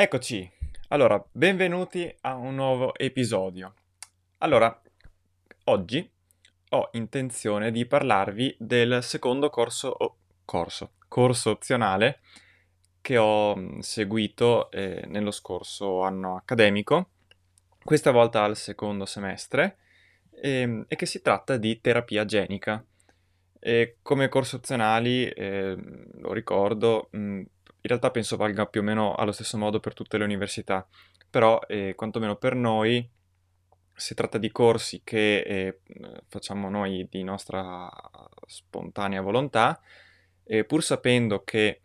Eccoci, allora, benvenuti a un nuovo episodio. Allora, oggi ho intenzione di parlarvi del secondo corso, oh, corso, corso opzionale che ho mm, seguito eh, nello scorso anno accademico, questa volta al secondo semestre, eh, e che si tratta di terapia genica. E come corso opzionali, eh, lo ricordo, mh, mm, in realtà penso valga più o meno allo stesso modo per tutte le università, però eh, quantomeno per noi si tratta di corsi che eh, facciamo noi di nostra spontanea volontà, e pur sapendo che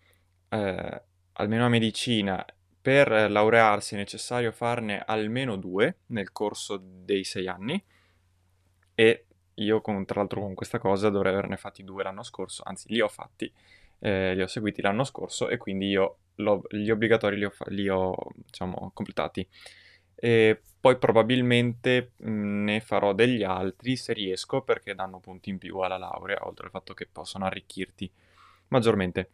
eh, almeno a medicina per laurearsi è necessario farne almeno due nel corso dei sei anni e io con, tra l'altro con questa cosa dovrei averne fatti due l'anno scorso, anzi li ho fatti eh, li ho seguiti l'anno scorso e quindi io gli obbligatori li ho, li ho diciamo, completati. E poi probabilmente mh, ne farò degli altri se riesco perché danno punti in più alla laurea, oltre al fatto che possono arricchirti maggiormente.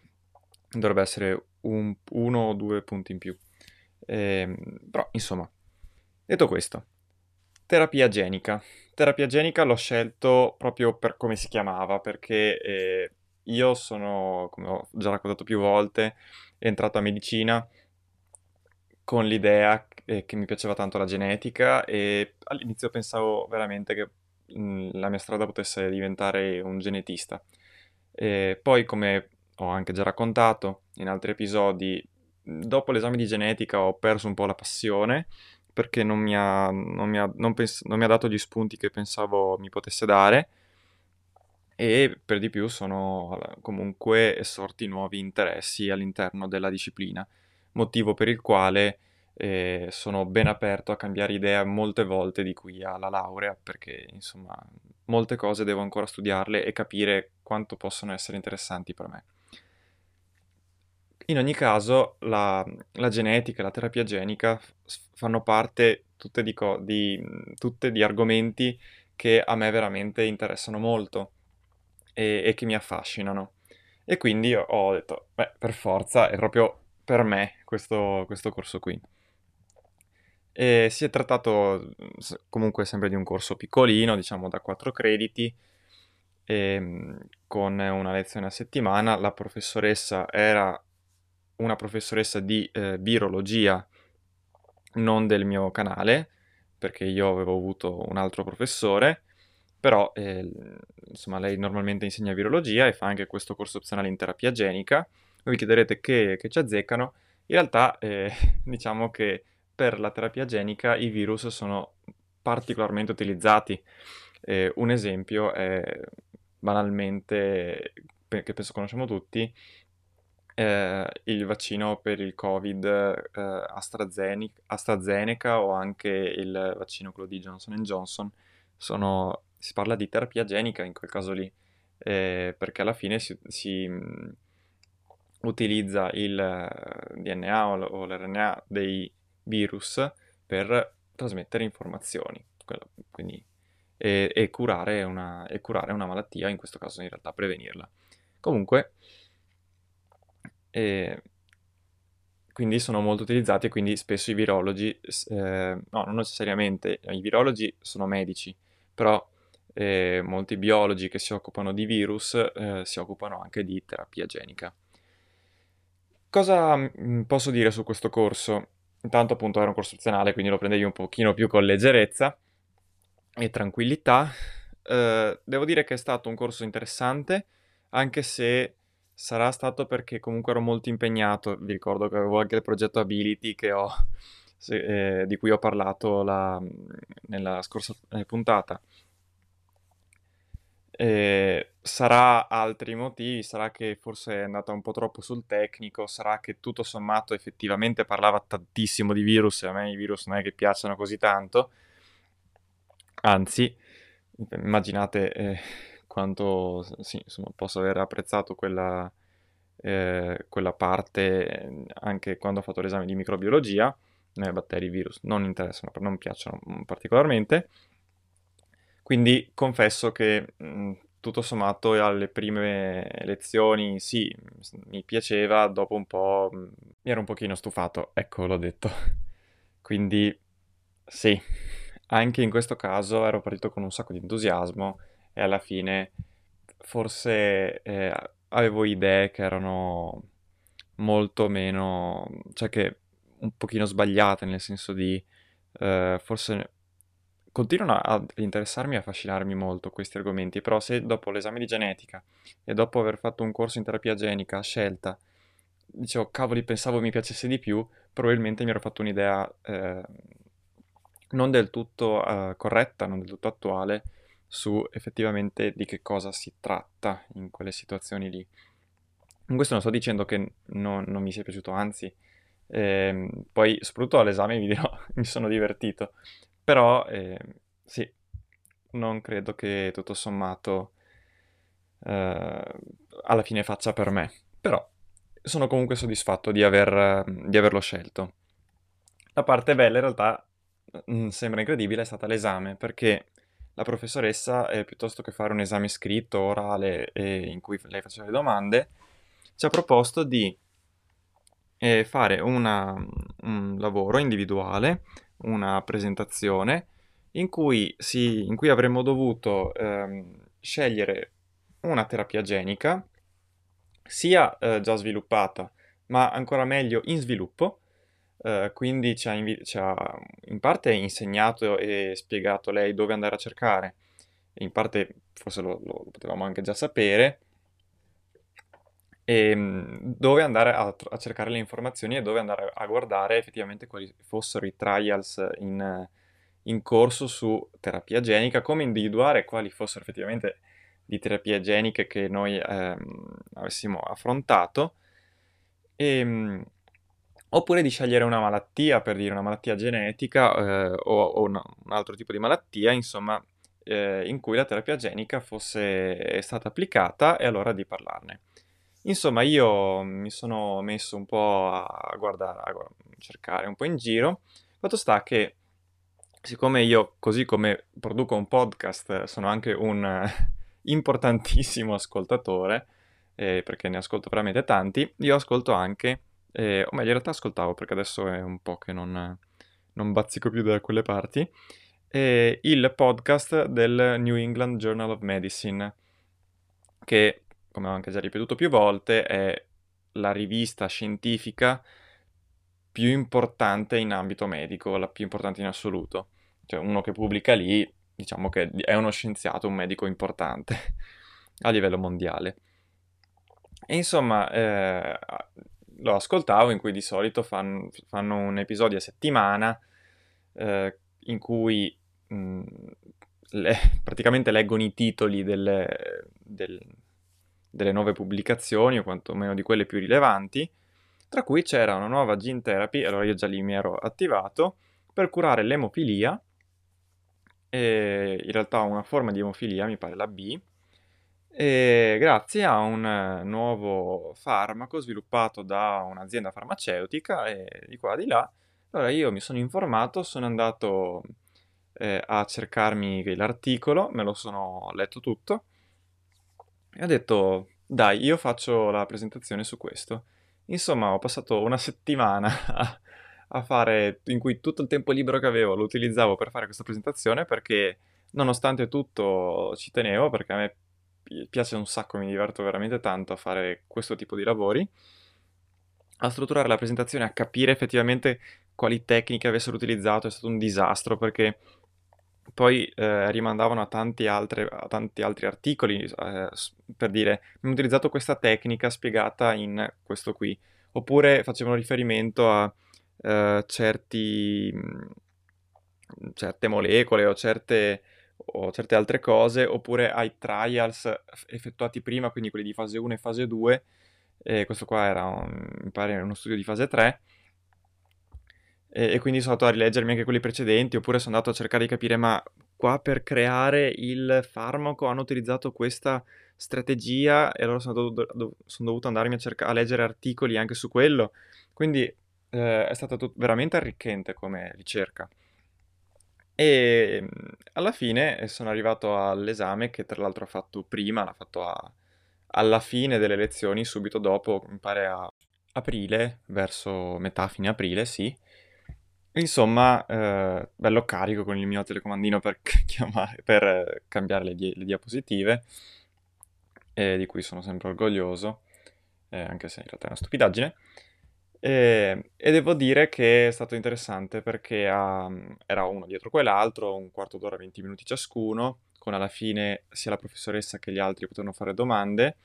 Dovrebbe essere un, uno o due punti in più. Eh, però, insomma, detto questo, terapia genica. Terapia genica l'ho scelto proprio per come si chiamava, perché eh, io sono, come ho già raccontato più volte, entrato a medicina con l'idea che, che mi piaceva tanto la genetica e all'inizio pensavo veramente che mh, la mia strada potesse diventare un genetista. E poi, come ho anche già raccontato in altri episodi, dopo l'esame di genetica ho perso un po' la passione perché non mi ha, non mi ha, non pens- non mi ha dato gli spunti che pensavo mi potesse dare e per di più sono comunque sorti nuovi interessi all'interno della disciplina, motivo per il quale eh, sono ben aperto a cambiare idea molte volte di qui alla laurea, perché insomma molte cose devo ancora studiarle e capire quanto possono essere interessanti per me. In ogni caso, la, la genetica e la terapia genica fanno parte tutte di, co- di, tutte di argomenti che a me veramente interessano molto e, e che mi affascinano. E quindi ho detto, beh, per forza, è proprio per me questo, questo corso qui. E si è trattato comunque sempre di un corso piccolino, diciamo da 4 crediti, e, ehm, con una lezione a settimana. La professoressa era una professoressa di eh, virologia, non del mio canale, perché io avevo avuto un altro professore, però eh, insomma lei normalmente insegna virologia e fa anche questo corso opzionale in terapia genica. Voi vi chiederete che, che ci azzeccano. In realtà eh, diciamo che per la terapia genica i virus sono particolarmente utilizzati. Eh, un esempio è banalmente, che penso conosciamo tutti, eh, il vaccino per il Covid eh, AstraZeneca, AstraZeneca, o anche il vaccino quello di Johnson Johnson sono si parla di terapia genica in quel caso lì, eh, perché alla fine si, si mh, mm, utilizza il eh, DNA o, o l'RNA dei virus per trasmettere informazioni, quindi, e, e, curare una, e curare una malattia, in questo caso in realtà prevenirla. Comunque, eh, quindi sono molto utilizzati e quindi spesso i virologi, eh, no, non necessariamente, i virologi sono medici, però eh, molti biologi che si occupano di virus eh, si occupano anche di terapia genica. Cosa mm, posso dire su questo corso? Intanto appunto era un corso opzionale, quindi lo prendevi un pochino più con leggerezza e tranquillità. Eh, devo dire che è stato un corso interessante, anche se sarà stato perché comunque ero molto impegnato. Vi ricordo che avevo anche il progetto Ability ho, se, eh, di cui ho parlato la, nella scorsa eh, puntata Eh, sarà altri motivi, sarà che forse è andata un po' troppo sul tecnico, sarà che tutto sommato effettivamente parlava tantissimo di virus e a me i virus non è che piacciono così tanto, anzi, immaginate eh, quanto sì, insomma, posso aver apprezzato quella, eh, quella parte anche quando ho fatto l'esame di microbiologia, eh, batteri, virus non interessano, non piacciono particolarmente, quindi confesso che mh, mm, tutto sommato alle prime lezioni sì, mi piaceva, dopo un po' mi ero un pochino stufato, ecco l'ho detto. Quindi sì, anche in questo caso ero partito con un sacco di entusiasmo e alla fine forse eh, avevo idee che erano molto meno, cioè che un pochino sbagliate, nel senso di eh, forse continuano ad interessarmi e affascinarmi molto questi argomenti, però se dopo l'esame di genetica e dopo aver fatto un corso in terapia genica a scelta, dicevo, cavoli, pensavo mi piacesse di più, probabilmente mi ero fatto un'idea eh, non del tutto eh, corretta, non del tutto attuale, su effettivamente di che cosa si tratta in quelle situazioni lì. In questo non sto dicendo che non, non mi sia piaciuto, anzi, ehm, poi soprattutto all'esame vi dirò, mi sono divertito, però eh, sì, non credo che tutto sommato eh, alla fine faccia per me, però sono comunque soddisfatto di, aver, di averlo scelto. La parte bella in realtà mm, sembra incredibile è stata l'esame, perché la professoressa, eh, piuttosto che fare un esame scritto, orale, eh, in cui lei faceva le domande, ci ha proposto di eh, fare una, un lavoro individuale, una presentazione, in cui, si, in cui avremmo dovuto ehm, scegliere una terapia genica, sia eh, già sviluppata, ma ancora meglio in sviluppo, Uh, quindi ci ha, invi- ci ha, in parte insegnato e spiegato lei dove andare a cercare, in parte forse lo, lo potevamo anche già sapere, e ehm, dove andare a, a, cercare le informazioni e dove andare a guardare effettivamente quali fossero i trials in, in corso su terapia genica, come individuare quali fossero effettivamente di terapie geniche che noi ehm, avessimo affrontato. E, ehm, oppure di scegliere una malattia, per dire una malattia genetica eh, o, o una, un altro tipo di malattia, insomma, eh, in cui la terapia genica fosse stata applicata e allora di parlarne. Insomma, io mi sono messo un po' a guardare, a cercare un po' in giro. Fatto sta che, siccome io, così come produco un podcast, sono anche un importantissimo ascoltatore, eh, perché ne ascolto veramente tanti, io ascolto anche eh, o meglio, in realtà ascoltavo perché adesso è un po' che non, non bazzico più da quelle parti, eh, il podcast del New England Journal of Medicine, che, come ho anche già ripetuto più volte, è la rivista scientifica più importante in ambito medico, la più importante in assoluto. Cioè uno che pubblica lì, diciamo che è uno scienziato, un medico importante a livello mondiale. E insomma, eh, lo ascoltavo in cui di solito fan, fanno un episodio a settimana eh, in cui mh, mm, le, praticamente leggono i titoli delle, del, delle nuove pubblicazioni o quantomeno di quelle più rilevanti, tra cui c'era una nuova gene therapy, allora io già lì mi ero attivato, per curare l'emofilia, in realtà una forma di emofilia, mi pare la B, e grazie a un nuovo farmaco sviluppato da un'azienda farmaceutica e di qua di là. Allora io mi sono informato, sono andato eh, a cercarmi l'articolo, me lo sono letto tutto e ho detto dai, io faccio la presentazione su questo. Insomma, ho passato una settimana a, a fare, in cui tutto il tempo libero che avevo lo utilizzavo per fare questa presentazione perché nonostante tutto ci tenevo perché a me piace un sacco, mi diverto veramente tanto a fare questo tipo di lavori, a strutturare la presentazione, a capire effettivamente quali tecniche avessero utilizzato, è stato un disastro perché poi eh, rimandavano a tanti, altre, a tanti, altri articoli eh, per dire abbiamo utilizzato questa tecnica spiegata in questo qui, oppure facevano riferimento a eh, certi, certe molecole o certe o certe altre cose, oppure ai trials effettuati prima, quindi quelli di fase 1 e fase 2, e questo qua era, un, mi pare, uno studio di fase 3, e, e, quindi sono andato a rileggermi anche quelli precedenti, oppure sono andato a cercare di capire, ma qua per creare il farmaco hanno utilizzato questa strategia, e allora sono do, sono dovuto andarmi a, cerca- a, leggere articoli anche su quello, quindi eh, è stata tut- veramente arricchente come ricerca. E mm, alla fine sono arrivato all'esame che tra l'altro ho fatto prima, l'ho fatto a, alla fine delle lezioni, subito dopo, mi pare a aprile, verso metà fine aprile, sì. Insomma, eh, bello carico con il mio telecomandino per, chiamare, per eh, cambiare le, di- le diapositive, eh, di cui sono sempre orgoglioso, eh, anche se in realtà è una stupidaggine. E, e, devo dire che è stato interessante perché um, era uno dietro quell'altro, un quarto d'ora, 20 minuti ciascuno, con alla fine sia la professoressa che gli altri potevano fare domande.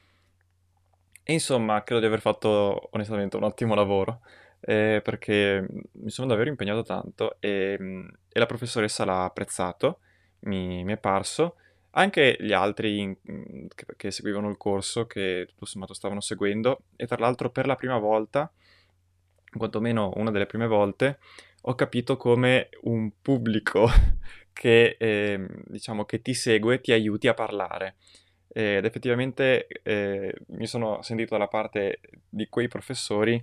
E insomma, credo di aver fatto onestamente un ottimo lavoro, eh, perché mi sono davvero impegnato tanto e, e la professoressa l'ha apprezzato, mi, mi, è parso. Anche gli altri in, che, che seguivano il corso, che tutto sommato stavano seguendo, e tra l'altro per la prima volta quantomeno una delle prime volte, ho capito come un pubblico che, eh, diciamo, che ti segue ti aiuti a parlare. Ed effettivamente eh, mi sono sentito dalla parte di quei professori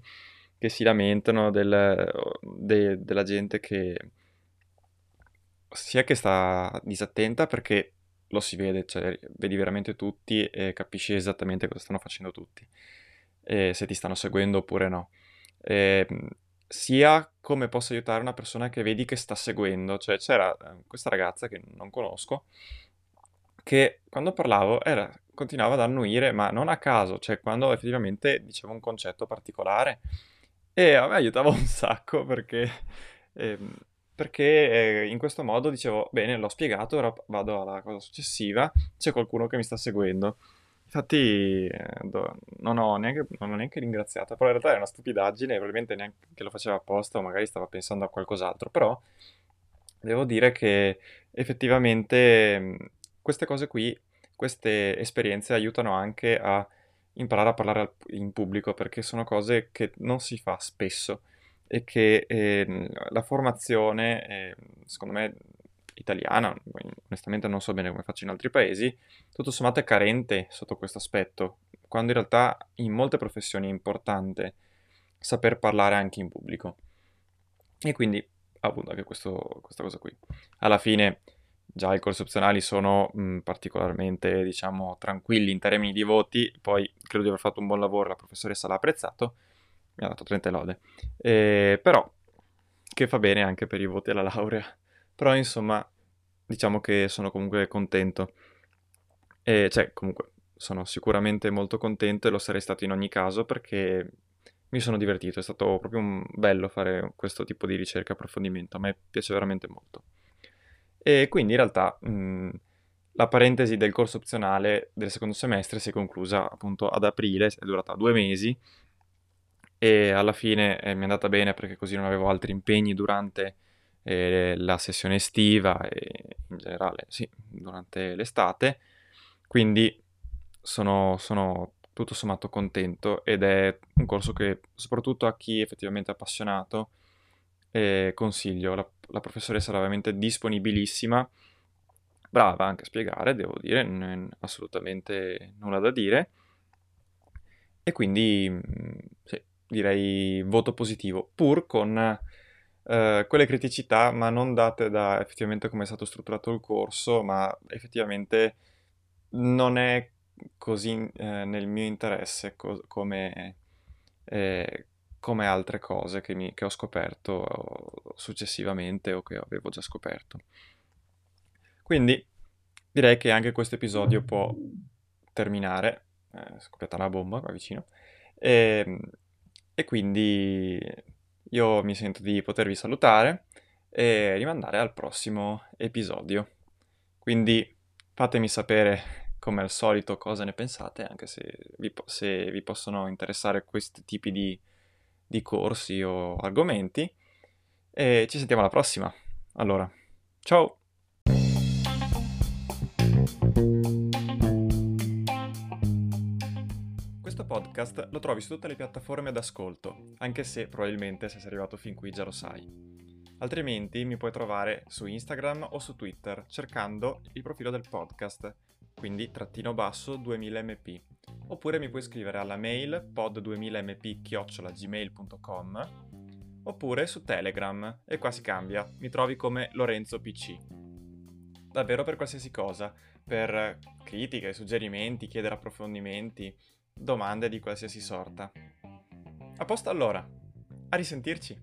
che si lamentano del, de, della gente che sia che sta disattenta perché lo si vede, cioè vedi veramente tutti e capisci esattamente cosa stanno facendo tutti, e se ti stanno seguendo oppure no eh, sia come posso aiutare una persona che vedi che sta seguendo. Cioè c'era ehm, questa ragazza che non conosco che quando parlavo era, continuava ad annuire, ma non a caso, cioè quando effettivamente dicevo un concetto particolare. E a me aiutava un sacco perché, eh, perché eh, in questo modo dicevo, bene, l'ho spiegato, ora vado alla cosa successiva, c'è qualcuno che mi sta seguendo. Infatti eh, non ho neanche, non l'ho neanche ringraziata, però in realtà è una stupidaggine, probabilmente neanche lo faceva apposta o magari stava pensando a qualcos'altro, però devo dire che effettivamente queste cose qui, queste esperienze aiutano anche a imparare a parlare in pubblico perché sono cose che non si fa spesso e che eh, la formazione, eh, secondo me, italiana, onestamente non so bene come faccio in altri paesi, tutto sommato è carente sotto questo aspetto, quando in realtà in molte professioni è importante saper parlare anche in pubblico. E quindi appunto anche questo, questa cosa qui. Alla fine già i corsi opzionali sono mh, particolarmente, diciamo, tranquilli in termini di voti, poi credo di aver fatto un buon lavoro, la professoressa l'ha apprezzato, mi ha dato 30 lode, e, però che fa bene anche per i voti alla laurea. Però insomma, diciamo che sono comunque contento. E cioè, comunque, sono sicuramente molto contento e lo sarei stato in ogni caso perché mi sono divertito, è stato proprio bello fare questo tipo di ricerca e approfondimento, a me piace veramente molto. E quindi in realtà mh, la parentesi del corso opzionale del secondo semestre si è conclusa appunto ad aprile, è durata due mesi e alla fine eh, mi è andata bene perché così non avevo altri impegni durante eh, la sessione estiva e in generale, sì, durante l'estate. Quindi sono, sono tutto sommato contento ed è un corso che soprattutto a chi è effettivamente appassionato eh, consiglio. La, la, professoressa era veramente disponibilissima, brava anche a spiegare, devo dire, non è assolutamente nulla da dire. E quindi mm, sì, direi voto positivo, pur con eh, quelle criticità, ma non date da effettivamente come è stato strutturato il corso, ma effettivamente non è così eh, nel mio interesse co- come, eh, come, altre cose che, mi, che ho scoperto successivamente o che avevo già scoperto. Quindi direi che anche questo episodio può terminare. Eh, è scoppiata una bomba qua vicino. E, ehm, e quindi io mi sento di potervi salutare e rimandare al prossimo episodio. Quindi fatemi sapere come al solito cosa ne pensate, anche se vi, se vi possono interessare questi tipi di, di corsi o argomenti e ci sentiamo alla prossima. Allora, ciao! Questo podcast lo trovi su tutte le piattaforme d'ascolto, anche se probabilmente se sei arrivato fin qui già lo sai. Altrimenti mi puoi trovare su Instagram o su Twitter cercando il profilo del podcast quindi trattino basso 2000mp. Oppure mi puoi scrivere alla mail pod2000mp-gmail.com oppure su Telegram e qua si cambia, mi trovi come Lorenzo PC. Davvero per qualsiasi cosa, per critiche, suggerimenti, chiedere approfondimenti, domande di qualsiasi sorta. A posto allora, a risentirci!